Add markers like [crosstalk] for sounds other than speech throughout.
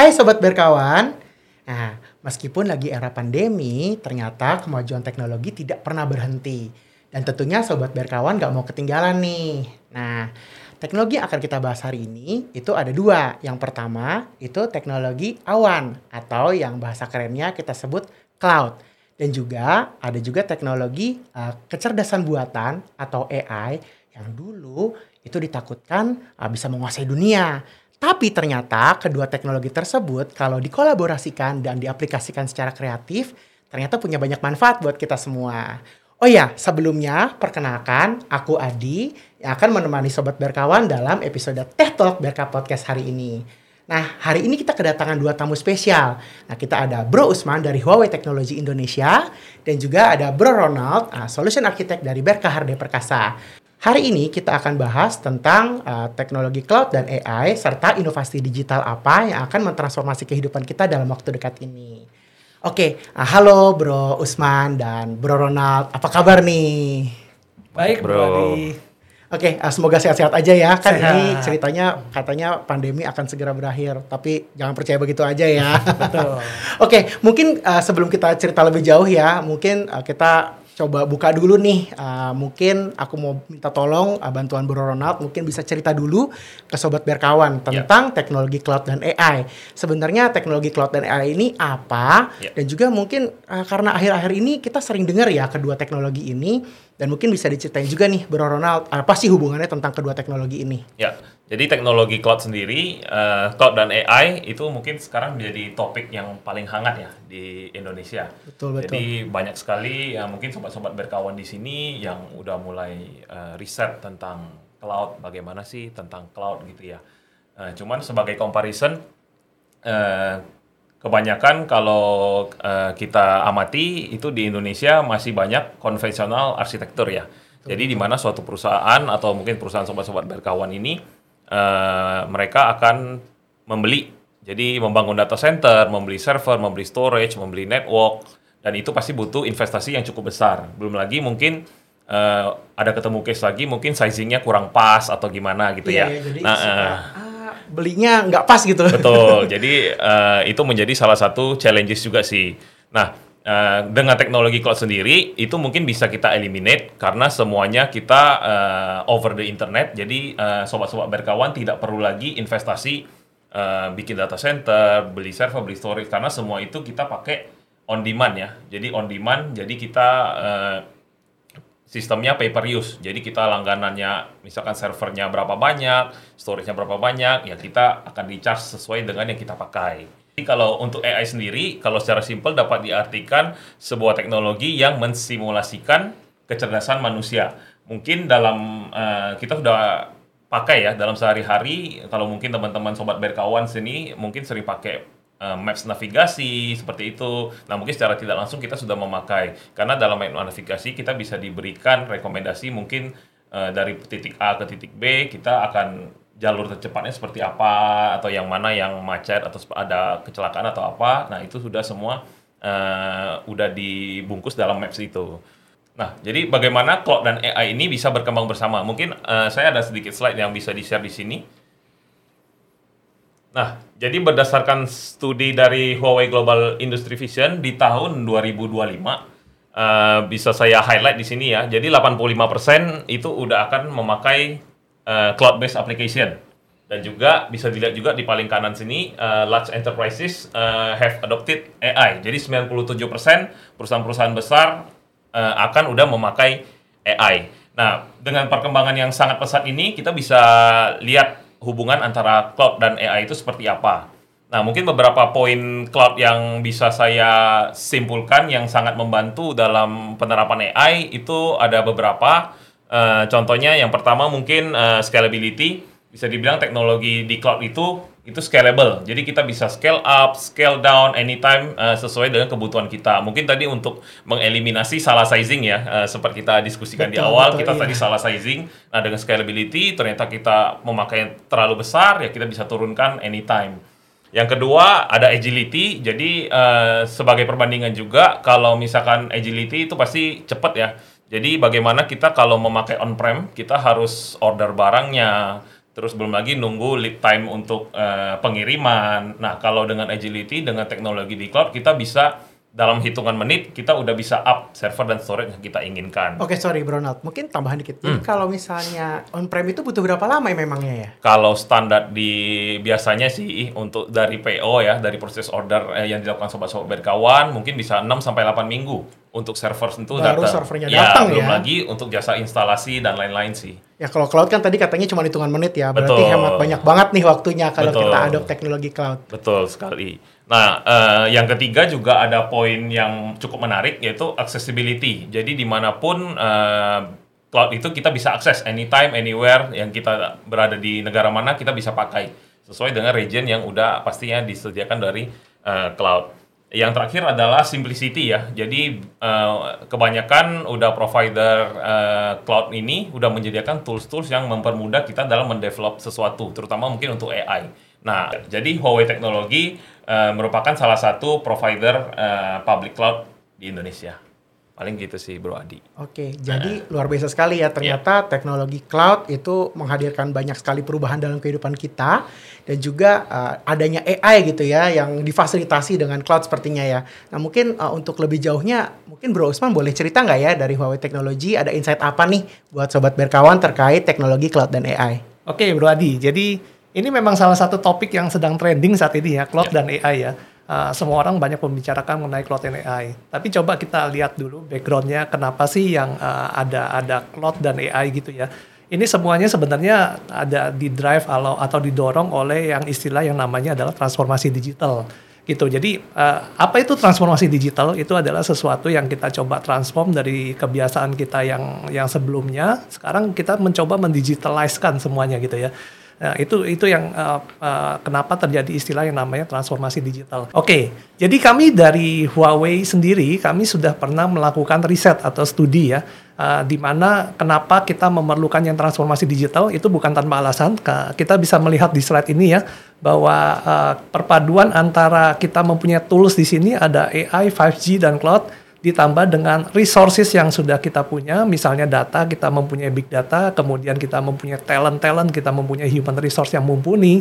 Hai Sobat Berkawan. Nah, meskipun lagi era pandemi, ternyata kemajuan teknologi tidak pernah berhenti. Dan tentunya Sobat Berkawan gak mau ketinggalan nih. Nah, teknologi yang akan kita bahas hari ini itu ada dua. Yang pertama itu teknologi awan atau yang bahasa kerennya kita sebut cloud. Dan juga ada juga teknologi uh, kecerdasan buatan atau AI yang dulu itu ditakutkan uh, bisa menguasai dunia. Tapi ternyata kedua teknologi tersebut kalau dikolaborasikan dan diaplikasikan secara kreatif, ternyata punya banyak manfaat buat kita semua. Oh ya, sebelumnya perkenalkan aku Adi yang akan menemani Sobat Berkawan dalam episode Teh Talk Berka Podcast hari ini. Nah, hari ini kita kedatangan dua tamu spesial. Nah, kita ada Bro Usman dari Huawei Teknologi Indonesia dan juga ada Bro Ronald, uh, Solution Architect dari Berka Harde Perkasa. Hari ini kita akan bahas tentang uh, teknologi cloud dan AI serta inovasi digital apa yang akan mentransformasi kehidupan kita dalam waktu dekat ini. Oke, uh, halo Bro Usman dan Bro Ronald, apa kabar nih? Baik Bro. Oke, uh, semoga sehat-sehat aja ya. Kan sehat. ini ceritanya katanya pandemi akan segera berakhir, tapi jangan percaya begitu aja ya. [laughs] Betul. Oke, mungkin uh, sebelum kita cerita lebih jauh ya, mungkin uh, kita coba buka dulu nih. Uh, mungkin aku mau minta tolong uh, bantuan Bro Ronald mungkin bisa cerita dulu ke sobat berkawan ya. tentang yeah. teknologi cloud dan AI. Sebenarnya teknologi cloud dan AI ini apa? Yeah. Dan juga mungkin uh, karena akhir-akhir ini kita sering dengar ya kedua teknologi ini dan mungkin bisa diceritain juga nih Bro Ronald, apa sih hubungannya tentang kedua teknologi ini? Ya, jadi teknologi cloud sendiri, uh, cloud dan AI itu mungkin sekarang menjadi topik yang paling hangat ya di Indonesia. Betul, betul. Jadi banyak sekali ya mungkin sobat-sobat berkawan di sini yang udah mulai uh, riset tentang cloud, bagaimana sih tentang cloud gitu ya. Uh, cuman sebagai comparison, uh, kebanyakan kalau uh, kita amati itu di Indonesia masih banyak konvensional arsitektur ya. Jadi di mana suatu perusahaan atau mungkin perusahaan sobat-sobat berkawan ini uh, mereka akan membeli, jadi membangun data center, membeli server, membeli storage, membeli network, dan itu pasti butuh investasi yang cukup besar. Belum lagi mungkin uh, ada ketemu case lagi, mungkin sizingnya kurang pas atau gimana gitu iya, ya. ya. Jadi nah, uh, belinya nggak pas gitu. Betul. [laughs] Jadi uh, itu menjadi salah satu challenges juga sih. Nah, uh, dengan teknologi cloud sendiri itu mungkin bisa kita eliminate karena semuanya kita uh, over the internet. Jadi uh, sobat-sobat berkawan tidak perlu lagi investasi uh, bikin data center, beli server, beli storage karena semua itu kita pakai on demand ya. Jadi on demand. Jadi kita uh, sistemnya pay per use. Jadi kita langganannya misalkan servernya berapa banyak, storage-nya berapa banyak, ya kita akan di charge sesuai dengan yang kita pakai. Jadi kalau untuk AI sendiri, kalau secara simpel dapat diartikan sebuah teknologi yang mensimulasikan kecerdasan manusia. Mungkin dalam uh, kita sudah pakai ya dalam sehari-hari, kalau mungkin teman-teman sobat berkawan sini mungkin sering pakai uh, maps navigasi seperti itu. Nah, mungkin secara tidak langsung kita sudah memakai karena dalam map navigasi kita bisa diberikan rekomendasi mungkin uh, dari titik A ke titik B kita akan jalur tercepatnya seperti apa atau yang mana yang macet atau ada kecelakaan atau apa. Nah, itu sudah semua uh, udah dibungkus dalam maps itu. Nah, jadi bagaimana cloud dan AI ini bisa berkembang bersama? Mungkin uh, saya ada sedikit slide yang bisa di-share di sini. Nah, jadi berdasarkan studi dari Huawei Global Industry Vision di tahun 2025 uh, eh, bisa saya highlight di sini ya. Jadi 85% itu udah akan memakai uh, cloud-based application. Dan juga bisa dilihat juga di paling kanan sini uh, large enterprises uh, have adopted AI. Jadi 97% perusahaan-perusahaan besar uh, akan udah memakai AI. Nah, dengan perkembangan yang sangat pesat ini kita bisa lihat hubungan antara cloud dan AI itu seperti apa. Nah, mungkin beberapa poin cloud yang bisa saya simpulkan yang sangat membantu dalam penerapan AI itu ada beberapa. Uh, contohnya yang pertama mungkin uh, scalability. Bisa dibilang teknologi di cloud itu itu scalable. Jadi kita bisa scale up, scale down anytime uh, sesuai dengan kebutuhan kita. Mungkin tadi untuk mengeliminasi salah sizing ya, uh, seperti kita diskusikan betul, di awal, betul, kita iya. tadi salah sizing. Nah, dengan scalability ternyata kita memakai terlalu besar ya kita bisa turunkan anytime. Yang kedua ada agility. Jadi uh, sebagai perbandingan juga kalau misalkan agility itu pasti cepat ya. Jadi bagaimana kita kalau memakai on-prem, kita harus order barangnya, terus belum lagi nunggu lead time untuk uh, pengiriman. Nah, kalau dengan agility, dengan teknologi di cloud, kita bisa dalam hitungan menit kita udah bisa up server dan storage yang kita inginkan. Oke, okay, sorry Bronald, mungkin tambahan dikit. Jadi hmm. kalau misalnya on-prem itu butuh berapa lama ya memangnya ya? Kalau standar di biasanya sih untuk dari PO ya, dari proses order eh, yang dilakukan sobat-sobat berkawan mungkin bisa 6 sampai 8 minggu untuk server itu Baru datang. servernya ya, datang belum ya. lagi untuk jasa instalasi dan lain-lain sih. Ya kalau cloud kan tadi katanya cuma hitungan menit ya, berarti Betul. hemat banyak banget nih waktunya kalau Betul. kita adopt teknologi cloud. Betul sekali. Nah, uh, yang ketiga juga ada poin yang cukup menarik yaitu accessibility. Jadi di mana pun uh, cloud itu kita bisa akses anytime, anywhere yang kita berada di negara mana kita bisa pakai sesuai dengan region yang udah pastinya disediakan dari uh, cloud. Yang terakhir adalah simplicity ya. Jadi uh, kebanyakan udah provider uh, cloud ini udah menyediakan tools-tools yang mempermudah kita dalam mendevelop sesuatu, terutama mungkin untuk AI. Nah, jadi Huawei Teknologi uh, merupakan salah satu provider uh, public cloud di Indonesia. Paling gitu sih Bro Adi. Oke, jadi uh, luar biasa sekali ya ternyata yeah. teknologi cloud itu menghadirkan banyak sekali perubahan dalam kehidupan kita dan juga uh, adanya AI gitu ya yang difasilitasi dengan cloud sepertinya ya. Nah mungkin uh, untuk lebih jauhnya mungkin Bro Usman boleh cerita nggak ya dari Huawei Teknologi ada insight apa nih buat sobat berkawan terkait teknologi cloud dan AI? Oke Bro Adi, jadi ini memang salah satu topik yang sedang trending saat ini ya, cloud yeah. dan AI ya. Uh, semua orang banyak membicarakan mengenai cloud dan AI. Tapi coba kita lihat dulu backgroundnya kenapa sih yang uh, ada ada cloud dan AI gitu ya. Ini semuanya sebenarnya ada di drive atau atau didorong oleh yang istilah yang namanya adalah transformasi digital gitu. Jadi uh, apa itu transformasi digital? Itu adalah sesuatu yang kita coba transform dari kebiasaan kita yang yang sebelumnya. Sekarang kita mencoba mendigitaliskan semuanya gitu ya. Nah, itu itu yang uh, uh, kenapa terjadi istilah yang namanya transformasi digital. Oke, okay, jadi kami dari Huawei sendiri kami sudah pernah melakukan riset atau studi ya, uh, di mana kenapa kita memerlukan yang transformasi digital itu bukan tanpa alasan. Kita bisa melihat di slide ini ya bahwa uh, perpaduan antara kita mempunyai tools di sini ada AI, 5G dan cloud ditambah dengan resources yang sudah kita punya, misalnya data, kita mempunyai big data, kemudian kita mempunyai talent-talent, kita mempunyai human resource yang mumpuni,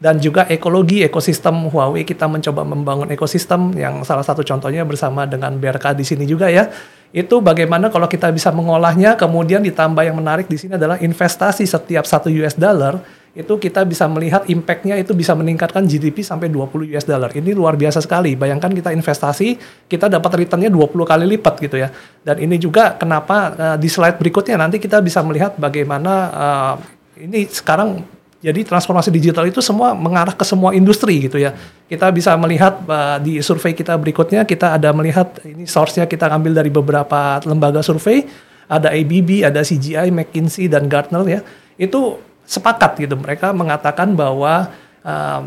dan juga ekologi, ekosistem Huawei kita mencoba membangun ekosistem yang salah satu contohnya bersama dengan BRK di sini juga ya. Itu bagaimana kalau kita bisa mengolahnya, kemudian ditambah yang menarik di sini adalah investasi setiap satu US dollar itu kita bisa melihat impact-nya itu bisa meningkatkan GDP sampai 20 US dollar. Ini luar biasa sekali. Bayangkan kita investasi, kita dapat return-nya 20 kali lipat gitu ya. Dan ini juga kenapa uh, di slide berikutnya nanti kita bisa melihat bagaimana uh, ini sekarang jadi transformasi digital itu semua mengarah ke semua industri gitu ya. Kita bisa melihat uh, di survei kita berikutnya kita ada melihat ini source-nya kita ambil dari beberapa lembaga survei, ada ABB, ada CGI, McKinsey dan Gartner ya. Itu sepakat gitu. Mereka mengatakan bahwa uh,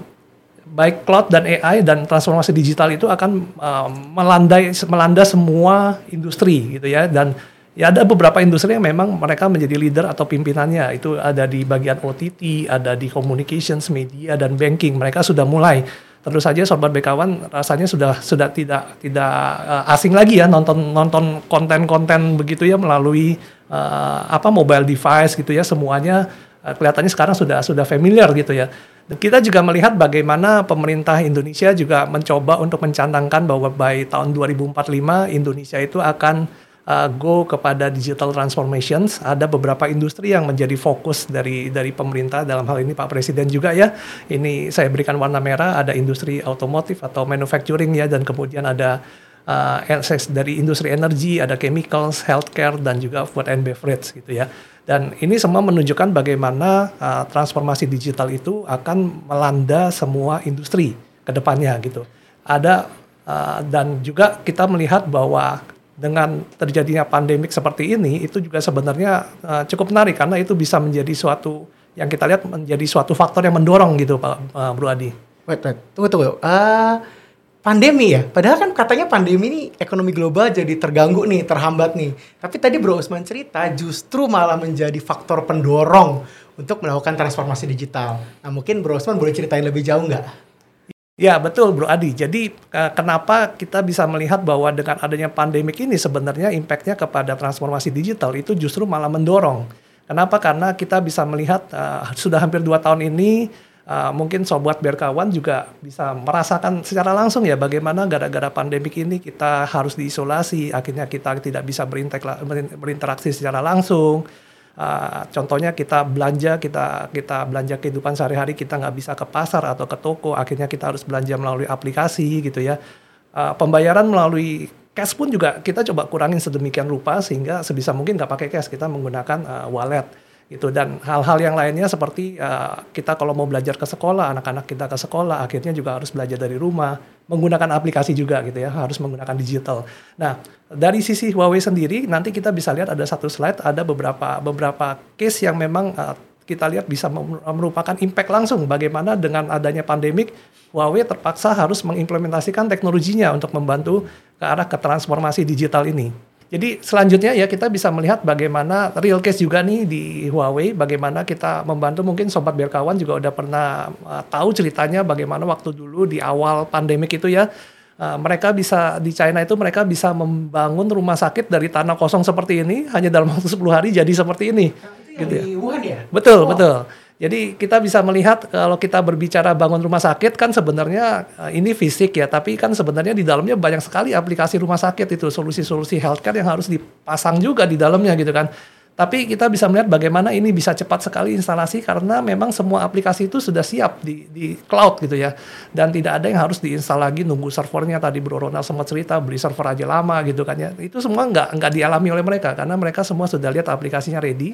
baik cloud dan AI dan transformasi digital itu akan uh, melandai melanda semua industri gitu ya dan ya ada beberapa industri yang memang mereka menjadi leader atau pimpinannya itu ada di bagian OTT, ada di communications, media dan banking. Mereka sudah mulai tentu saja sobat bekawan rasanya sudah sudah tidak tidak uh, asing lagi ya nonton nonton konten-konten begitu ya melalui uh, apa mobile device gitu ya semuanya kelihatannya sekarang sudah sudah familiar gitu ya. Kita juga melihat bagaimana pemerintah Indonesia juga mencoba untuk mencantangkan bahwa by tahun 2045 Indonesia itu akan uh, go kepada digital transformations. Ada beberapa industri yang menjadi fokus dari dari pemerintah dalam hal ini Pak Presiden juga ya. Ini saya berikan warna merah ada industri otomotif atau manufacturing ya dan kemudian ada uh, dari industri energi, ada chemicals, healthcare dan juga food and beverage gitu ya. Dan ini semua menunjukkan bagaimana uh, transformasi digital itu akan melanda semua industri ke depannya gitu. Ada uh, dan juga kita melihat bahwa dengan terjadinya pandemik seperti ini itu juga sebenarnya uh, cukup menarik karena itu bisa menjadi suatu yang kita lihat menjadi suatu faktor yang mendorong gitu Pak uh, Bro Adi. Wait, wait. Tunggu tunggu. Uh, pandemi ya. Padahal kan katanya pandemi ini ekonomi global jadi terganggu nih, terhambat nih. Tapi tadi Bro Usman cerita justru malah menjadi faktor pendorong untuk melakukan transformasi digital. Nah mungkin Bro Usman boleh ceritain lebih jauh nggak? Ya betul Bro Adi. Jadi kenapa kita bisa melihat bahwa dengan adanya pandemik ini sebenarnya impactnya kepada transformasi digital itu justru malah mendorong Kenapa? Karena kita bisa melihat uh, sudah hampir dua tahun ini uh, mungkin sobat berkawan juga bisa merasakan secara langsung ya bagaimana gara-gara pandemik ini kita harus diisolasi, akhirnya kita tidak bisa berinteraksi secara langsung. Uh, contohnya kita belanja, kita kita belanja kehidupan sehari-hari kita nggak bisa ke pasar atau ke toko, akhirnya kita harus belanja melalui aplikasi gitu ya. Uh, pembayaran melalui cash pun juga kita coba kurangin sedemikian rupa sehingga sebisa mungkin nggak pakai cash kita menggunakan uh, wallet gitu dan hal-hal yang lainnya seperti uh, kita kalau mau belajar ke sekolah anak-anak kita ke sekolah akhirnya juga harus belajar dari rumah menggunakan aplikasi juga gitu ya harus menggunakan digital. Nah dari sisi Huawei sendiri nanti kita bisa lihat ada satu slide ada beberapa beberapa case yang memang uh, kita lihat bisa merupakan impact langsung bagaimana dengan adanya pandemik Huawei terpaksa harus mengimplementasikan teknologinya untuk membantu ke arah ke transformasi digital ini. Jadi selanjutnya ya kita bisa melihat bagaimana real case juga nih di Huawei, bagaimana kita membantu mungkin sobat berkawan juga udah pernah uh, tahu ceritanya bagaimana waktu dulu di awal pandemik itu ya uh, mereka bisa di China itu mereka bisa membangun rumah sakit dari tanah kosong seperti ini hanya dalam waktu 10 hari jadi seperti ini. Nah, gitu ya. Wuhan ya? Betul, oh. betul. Jadi kita bisa melihat kalau kita berbicara bangun rumah sakit kan sebenarnya eh, ini fisik ya, tapi kan sebenarnya di dalamnya banyak sekali aplikasi rumah sakit itu solusi-solusi healthcare yang harus dipasang juga di dalamnya gitu kan. Tapi kita bisa melihat bagaimana ini bisa cepat sekali instalasi karena memang semua aplikasi itu sudah siap di, di cloud gitu ya. Dan tidak ada yang harus diinstal lagi nunggu servernya tadi Bro Ronald sempat cerita beli server aja lama gitu kan ya. Itu semua nggak nggak dialami oleh mereka karena mereka semua sudah lihat aplikasinya ready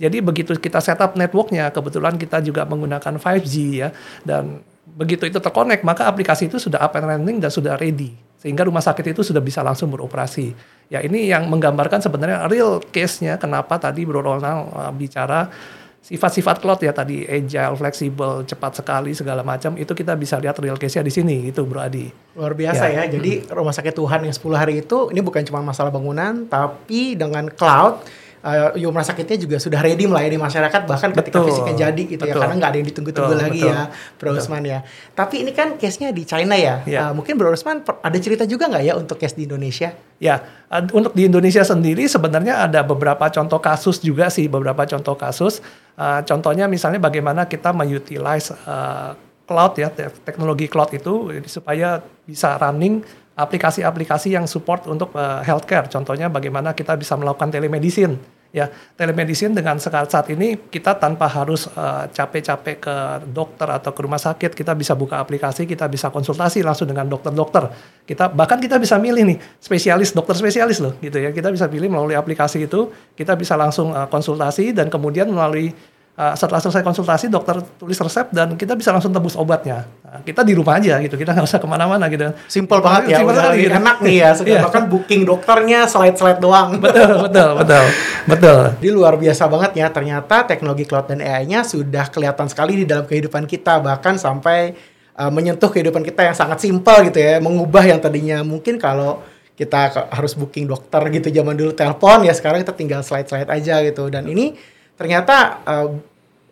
jadi begitu kita setup networknya, kebetulan kita juga menggunakan 5G ya, dan begitu itu terkonek maka aplikasi itu sudah up and running dan sudah ready sehingga rumah sakit itu sudah bisa langsung beroperasi. Ya ini yang menggambarkan sebenarnya real case-nya kenapa tadi Bro Ronald uh, bicara sifat-sifat cloud ya tadi agile, fleksibel, cepat sekali segala macam itu kita bisa lihat real case-nya di sini gitu Bro Adi. Luar biasa ya. ya. Jadi hmm. rumah sakit Tuhan yang 10 hari itu ini bukan cuma masalah bangunan tapi dengan cloud uh, eh, rumah sakitnya juga sudah ready melayani masyarakat bahkan ketika betul, fisiknya jadi gitu ya, betul, ya karena nggak ada yang ditunggu-tunggu lagi betul, ya Bro Usman ya. Tapi ini kan case-nya di China ya. ya. Uh, mungkin Bro Usman ada cerita juga nggak ya untuk case di Indonesia? Ya, uh, untuk di Indonesia sendiri sebenarnya ada beberapa contoh kasus juga sih beberapa contoh kasus. Uh, contohnya misalnya bagaimana kita mengutilize uh, cloud ya teknologi cloud itu supaya bisa running aplikasi-aplikasi yang support untuk uh, healthcare. Contohnya bagaimana kita bisa melakukan telemedicine. Ya, telemedicine dengan saat saat ini kita tanpa harus uh, capek-capek ke dokter atau ke rumah sakit, kita bisa buka aplikasi, kita bisa konsultasi langsung dengan dokter-dokter. Kita bahkan kita bisa milih nih spesialis dokter spesialis loh, gitu ya. Kita bisa pilih melalui aplikasi itu, kita bisa langsung uh, konsultasi dan kemudian melalui uh, setelah selesai konsultasi dokter tulis resep dan kita bisa langsung tebus obatnya. Nah, kita di rumah aja gitu, kita nggak usah ke mana-mana gitu. Simpel banget ya, Simple sekali, gitu. enak nih ya. [laughs] Sudah yeah. bahkan booking dokternya slide-slide doang. Betul, betul, betul, betul. Di luar biasa banget ya. Ternyata teknologi cloud dan AI-nya sudah kelihatan sekali di dalam kehidupan kita, bahkan sampai uh, menyentuh kehidupan kita yang sangat simpel gitu ya, mengubah yang tadinya mungkin kalau kita harus booking dokter gitu zaman dulu telepon ya sekarang kita tinggal slide-slide aja gitu dan ini ternyata uh,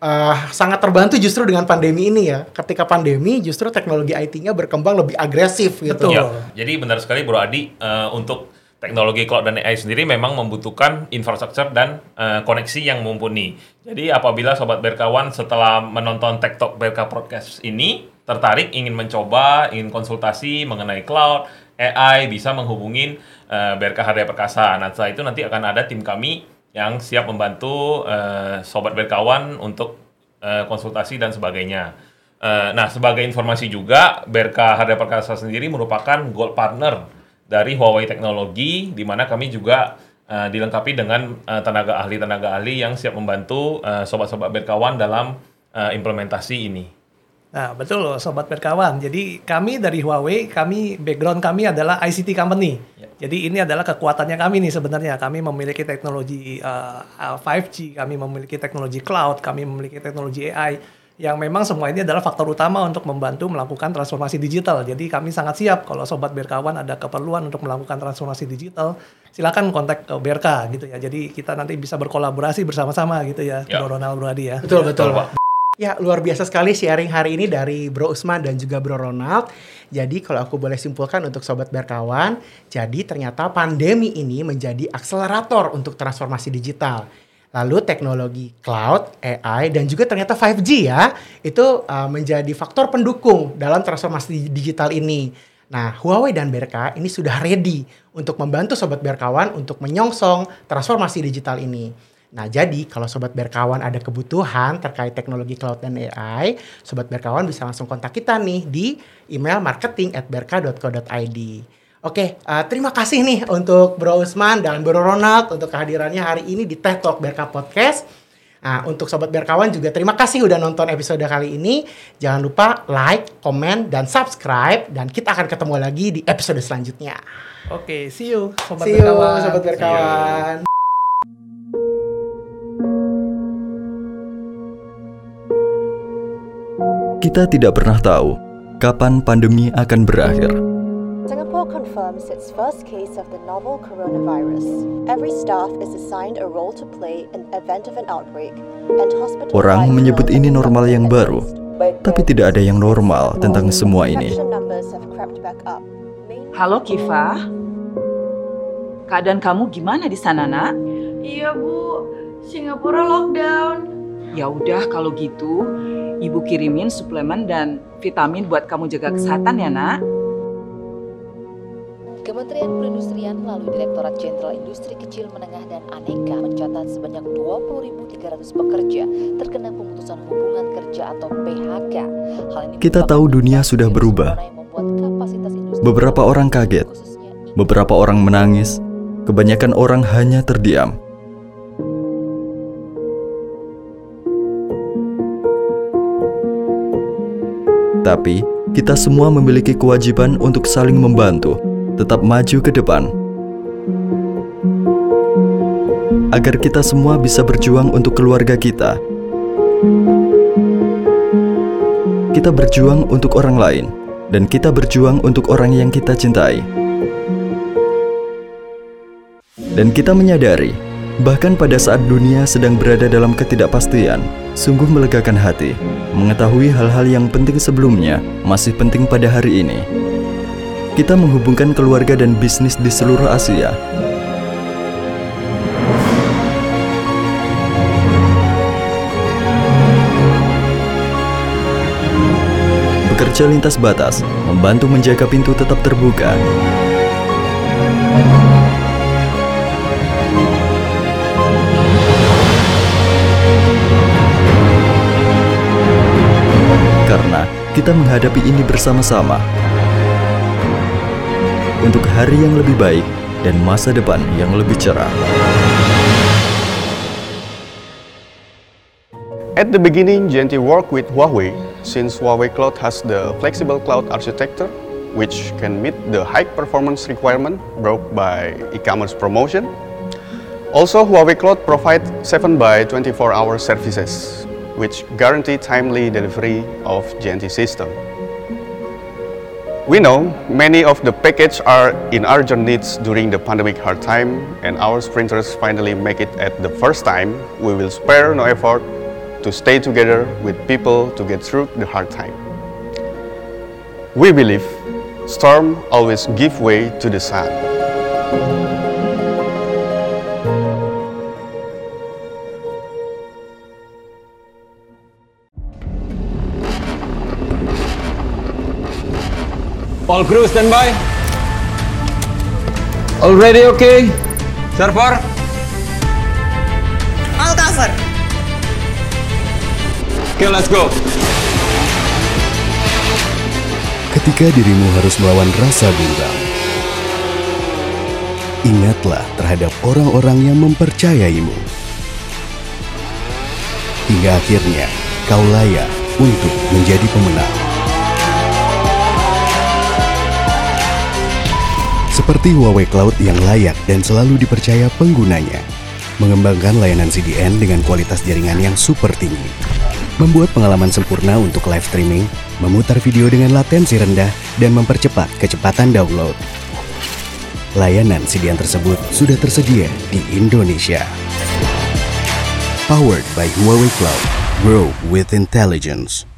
uh, sangat terbantu justru dengan pandemi ini ya. Ketika pandemi justru teknologi IT-nya berkembang lebih agresif gitu. Ya, jadi benar sekali Bro Adi uh, untuk teknologi cloud dan AI sendiri memang membutuhkan infrastruktur dan uh, koneksi yang mumpuni. Jadi apabila sobat berkawan setelah menonton TikTok Berka Podcast ini tertarik ingin mencoba, ingin konsultasi mengenai cloud, AI bisa menghubungin uh, Berka Hardaya Perkasa. Nah, setelah itu nanti akan ada tim kami yang siap membantu uh, sobat berkawan untuk uh, konsultasi dan sebagainya. Uh, nah, sebagai informasi juga, Berka Harda Perkasa sendiri merupakan gold partner dari Huawei Teknologi, di mana kami juga uh, dilengkapi dengan uh, tenaga ahli-tenaga ahli yang siap membantu uh, sobat-sobat berkawan dalam uh, implementasi ini. Nah, betul loh Sobat Berkawan. Jadi kami dari Huawei, kami background kami adalah ICT company. Ya. Jadi ini adalah kekuatannya kami nih sebenarnya. Kami memiliki teknologi uh, 5G, kami memiliki teknologi cloud, kami memiliki teknologi AI yang memang semua ini adalah faktor utama untuk membantu melakukan transformasi digital. Jadi kami sangat siap kalau Sobat Berkawan ada keperluan untuk melakukan transformasi digital, silakan kontak ke Berka gitu ya. Jadi kita nanti bisa berkolaborasi bersama-sama gitu ya, ya. Ronald Brady ya. Betul, betul, Pak. Ya, luar biasa sekali sharing hari ini dari Bro Usman dan juga Bro Ronald. Jadi kalau aku boleh simpulkan untuk Sobat Berkawan, jadi ternyata pandemi ini menjadi akselerator untuk transformasi digital. Lalu teknologi cloud, AI, dan juga ternyata 5G ya, itu uh, menjadi faktor pendukung dalam transformasi digital ini. Nah, Huawei dan BRK ini sudah ready untuk membantu Sobat Berkawan untuk menyongsong transformasi digital ini. Nah, jadi kalau Sobat Berkawan ada kebutuhan terkait teknologi cloud dan AI, Sobat Berkawan bisa langsung kontak kita nih di email marketing at berka.co.id. Oke, uh, terima kasih nih untuk Bro Usman dan Bro Ronald untuk kehadirannya hari ini di Tech Talk Berka Podcast. Nah, untuk Sobat Berkawan juga terima kasih udah nonton episode kali ini. Jangan lupa like, komen, dan subscribe. Dan kita akan ketemu lagi di episode selanjutnya. Oke, see you Sobat See you, Berkawan. Sobat Berkawan. Kita tidak pernah tahu kapan pandemi akan berakhir. Singapore confirms its first case of the novel coronavirus. Every staff is assigned a role to play in event of an outbreak, and hospital Orang menyebut ini normal yang baru, tapi tidak ada yang normal tentang semua ini. Halo Kifa. Keadaan kamu gimana di sana, Nak? Iya, Bu. Singapura lockdown. Ya udah kalau gitu, Ibu kirimin suplemen dan vitamin buat kamu jaga kesehatan ya, Nak. Kementerian Perindustrian melalui Direktorat Jenderal Industri Kecil Menengah dan Aneka mencatat sebanyak 20.300 pekerja terkena pemutusan hubungan kerja atau PHK. Hal ini Kita tahu dunia sudah berubah. Beberapa orang kaget, beberapa orang menangis, kebanyakan orang hanya terdiam. Tapi, kita semua memiliki kewajiban untuk saling membantu, tetap maju ke depan. Agar kita semua bisa berjuang untuk keluarga kita. Kita berjuang untuk orang lain, dan kita berjuang untuk orang yang kita cintai. Dan kita menyadari, bahkan pada saat dunia sedang berada dalam ketidakpastian, sungguh melegakan hati mengetahui hal-hal yang penting sebelumnya masih penting pada hari ini. Kita menghubungkan keluarga dan bisnis di seluruh Asia. Bekerja lintas batas, membantu menjaga pintu tetap terbuka. Kita menghadapi ini bersama-sama untuk hari yang lebih baik dan masa depan yang lebih cerah. At the beginning, GNT worked with Huawei since Huawei Cloud has the flexible cloud architecture which can meet the high performance requirement brought by e-commerce promotion. Also, Huawei Cloud provides 7 by 24 hour services which guarantee timely delivery of GNT system. We know many of the packages are in urgent needs during the pandemic hard time and our sprinters finally make it at the first time. We will spare no effort to stay together with people to get through the hard time. We believe storm always give way to the sun. All crew standby. Already okay? Server? All cover. Okay, let's go. Ketika dirimu harus melawan rasa bimbang, ingatlah terhadap orang-orang yang mempercayaimu. Hingga akhirnya kau layak untuk menjadi pemenang. Seperti Huawei Cloud yang layak dan selalu dipercaya penggunanya, mengembangkan layanan CDN dengan kualitas jaringan yang super tinggi, membuat pengalaman sempurna untuk live streaming, memutar video dengan latensi rendah, dan mempercepat kecepatan download. Layanan CDN tersebut sudah tersedia di Indonesia. Powered by Huawei Cloud. Grow with intelligence.